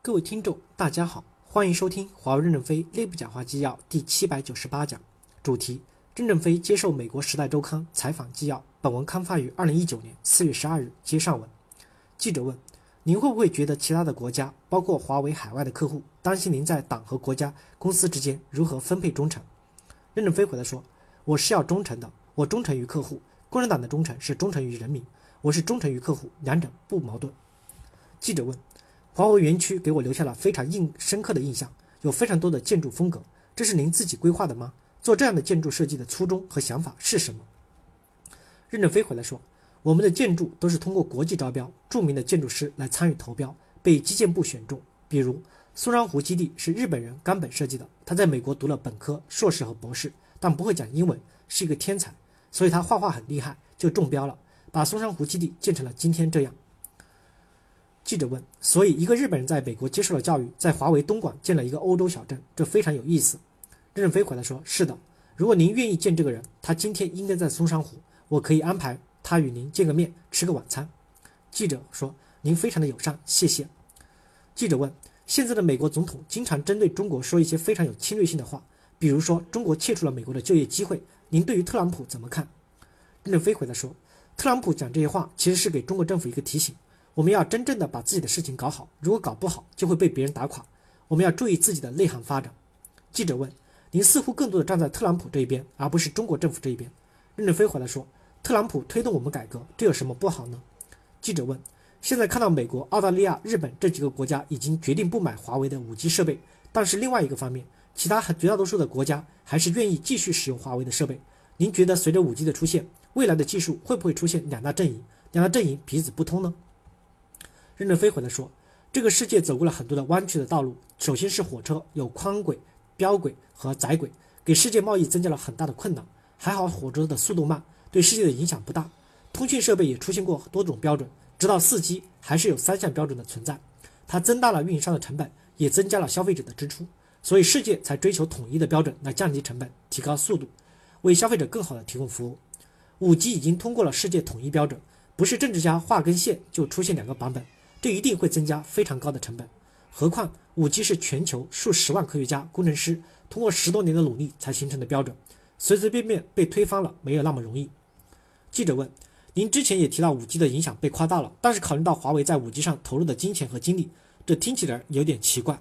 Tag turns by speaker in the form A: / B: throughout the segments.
A: 各位听众，大家好，欢迎收听华为任正非内部讲话纪要第七百九十八讲，主题：任正非接受美国《时代周刊》采访纪要。本文刊发于二零一九年四月十二日。接上文，记者问：您会不会觉得其他的国家，包括华为海外的客户，担心您在党和国家公司之间如何分配忠诚？任正非回答说：我是要忠诚的，我忠诚于客户。共产党的忠诚是忠诚于人民，我是忠诚于客户，两者不矛盾。记者问。华为园区给我留下了非常印深刻的印象，有非常多的建筑风格，这是您自己规划的吗？做这样的建筑设计的初衷和想法是什么？任正非回来说，我们的建筑都是通过国际招标，著名的建筑师来参与投标，被基建部选中。比如松山湖基地是日本人冈本设计的，他在美国读了本科、硕士和博士，但不会讲英文，是一个天才，所以他画画很厉害，就中标了，把松山湖基地建成了今天这样。记者问：“所以，一个日本人在美国接受了教育，在华为东莞建了一个欧洲小镇，这非常有意思。”任正非回答说：“是的，如果您愿意见这个人，他今天应该在松山湖，我可以安排他与您见个面，吃个晚餐。”记者说：“您非常的友善，谢谢。”记者问：“现在的美国总统经常针对中国说一些非常有侵略性的话，比如说中国窃取了美国的就业机会，您对于特朗普怎么看？”任正非回答说：“特朗普讲这些话，其实是给中国政府一个提醒。”我们要真正的把自己的事情搞好，如果搞不好，就会被别人打垮。我们要注意自己的内涵发展。记者问：“您似乎更多的站在特朗普这一边，而不是中国政府这一边。”任正非回答说：“特朗普推动我们改革，这有什么不好呢？”记者问：“现在看到美国、澳大利亚、日本这几个国家已经决定不买华为的五 G 设备，但是另外一个方面，其他绝大多数的国家还是愿意继续使用华为的设备。您觉得随着五 G 的出现，未来的技术会不会出现两大阵营？两大阵营彼此不通呢？”任正非回来说：“这个世界走过了很多的弯曲的道路，首先是火车有宽轨、标轨和窄轨，给世界贸易增加了很大的困难。还好火车的速度慢，对世界的影响不大。通讯设备也出现过多种标准，直到四 G 还是有三项标准的存在。它增大了运营商的成本，也增加了消费者的支出，所以世界才追求统一的标准来降低成本、提高速度，为消费者更好的提供服务。五 G 已经通过了世界统一标准，不是政治家画根线就出现两个版本。”这一定会增加非常高的成本，何况五 G 是全球数十万科学家、工程师通过十多年的努力才形成的标准，随随便便被推翻了没有那么容易。记者问：“您之前也提到五 G 的影响被夸大了，但是考虑到华为在五 G 上投入的金钱和精力，这听起来有点奇怪。”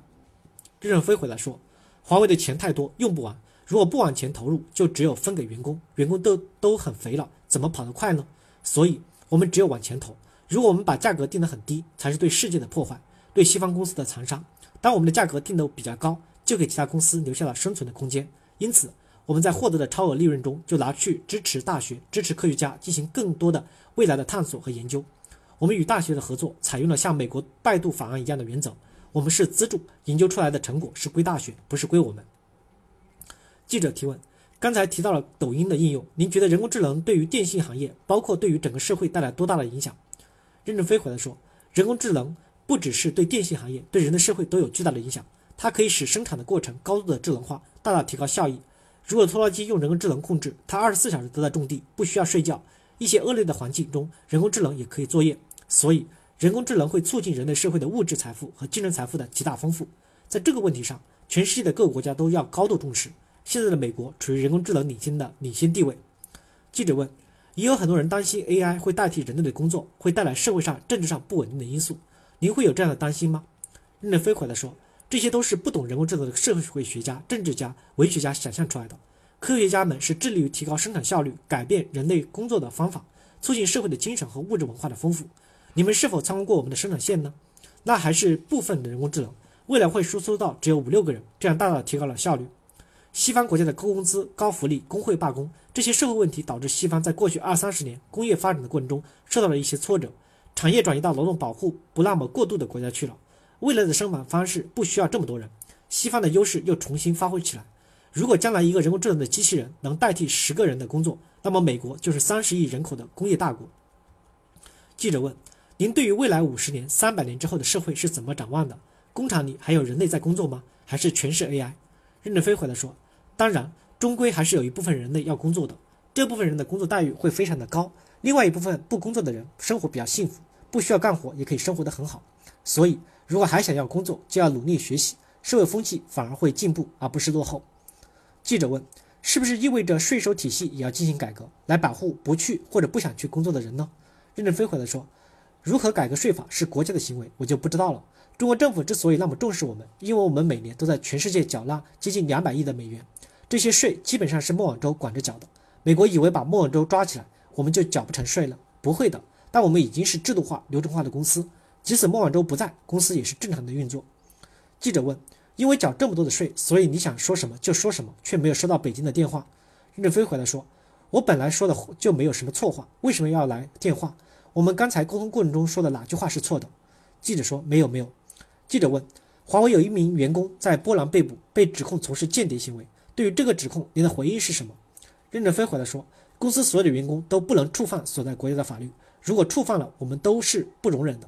A: 任正非回来说：“华为的钱太多，用不完，如果不往前投入，就只有分给员工，员工都都很肥了，怎么跑得快呢？所以我们只有往前投。”如果我们把价格定得很低，才是对世界的破坏，对西方公司的残杀。当我们的价格定得比较高，就给其他公司留下了生存的空间。因此，我们在获得的超额利润中，就拿去支持大学、支持科学家进行更多的未来的探索和研究。我们与大学的合作采用了像美国拜杜法案一样的原则，我们是资助研究出来的成果是归大学，不是归我们。记者提问：刚才提到了抖音的应用，您觉得人工智能对于电信行业，包括对于整个社会带来多大的影响？任正非回答说：“人工智能不只是对电信行业，对人的社会都有巨大的影响。它可以使生产的过程高度的智能化，大大提高效益。如果拖拉机用人工智能控制，它二十四小时都在种地，不需要睡觉。一些恶劣的环境中，人工智能也可以作业。所以，人工智能会促进人类社会的物质财富和精神财富的极大丰富。在这个问题上，全世界的各个国家都要高度重视。现在的美国处于人工智能领先的领先地位。”记者问。也有很多人担心 AI 会代替人类的工作，会带来社会上、政治上不稳定的因素。您会有这样的担心吗？任正非回答说：“这些都是不懂人工智能的社会学家、政治家、文学家想象出来的。科学家们是致力于提高生产效率、改变人类工作的方法、促进社会的精神和物质文化的丰富。你们是否参观过我们的生产线呢？那还是部分的人工智能，未来会输出到只有五六个人，这样大大提高了效率。”西方国家的高工资、高福利、工会罢工这些社会问题，导致西方在过去二三十年工业发展的过程中受到了一些挫折，产业转移到劳动保护不那么过度的国家去了。未来的生产方式不需要这么多人，西方的优势又重新发挥起来。如果将来一个人工智能的机器人能代替十个人的工作，那么美国就是三十亿人口的工业大国。记者问：“您对于未来五十年、三百年之后的社会是怎么展望的？工厂里还有人类在工作吗？还是全是 AI？” 任正非回答说。当然，终归还是有一部分人类要工作的，这部分人的工作待遇会非常的高。另外一部分不工作的人生活比较幸福，不需要干活也可以生活得很好。所以，如果还想要工作，就要努力学习，社会风气反而会进步，而不是落后。记者问：是不是意味着税收体系也要进行改革，来保护不去或者不想去工作的人呢？任正非回答说：如何改革税法是国家的行为，我就不知道了。中国政府之所以那么重视我们，因为我们每年都在全世界缴纳接近两百亿的美元，这些税基本上是孟晚舟管着缴的。美国以为把孟晚舟抓起来，我们就缴不成税了？不会的。但我们已经是制度化、流程化的公司，即使孟晚舟不在，公司也是正常的运作。记者问：“因为缴这么多的税，所以你想说什么就说什么，却没有收到北京的电话？”任正非回来说：“我本来说的就没有什么错话，为什么要来电话？我们刚才沟通过程中说的哪句话是错的？”记者说：“没有，没有。”记者问：“华为有一名员工在波兰被捕，被指控从事间谍行为，对于这个指控，您的回应是什么？”任正非回来说：“公司所有的员工都不能触犯所在国家的法律。”如果触犯了，我们都是不容忍的。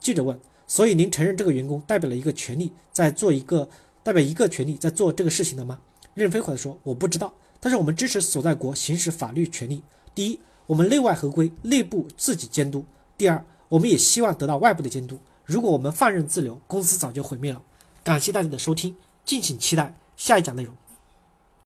A: 记者问：“所以您承认这个员工代表了一个权利，在做一个代表一个权利在做这个事情的吗？”任飞回答说：“我不知道，但是我们支持所在国行使法律权利。第一，我们内外合规，内部自己监督；第二，我们也希望得到外部的监督。如果我们放任自流，公司早就毁灭了。”感谢大家的收听，敬请期待下一讲内容。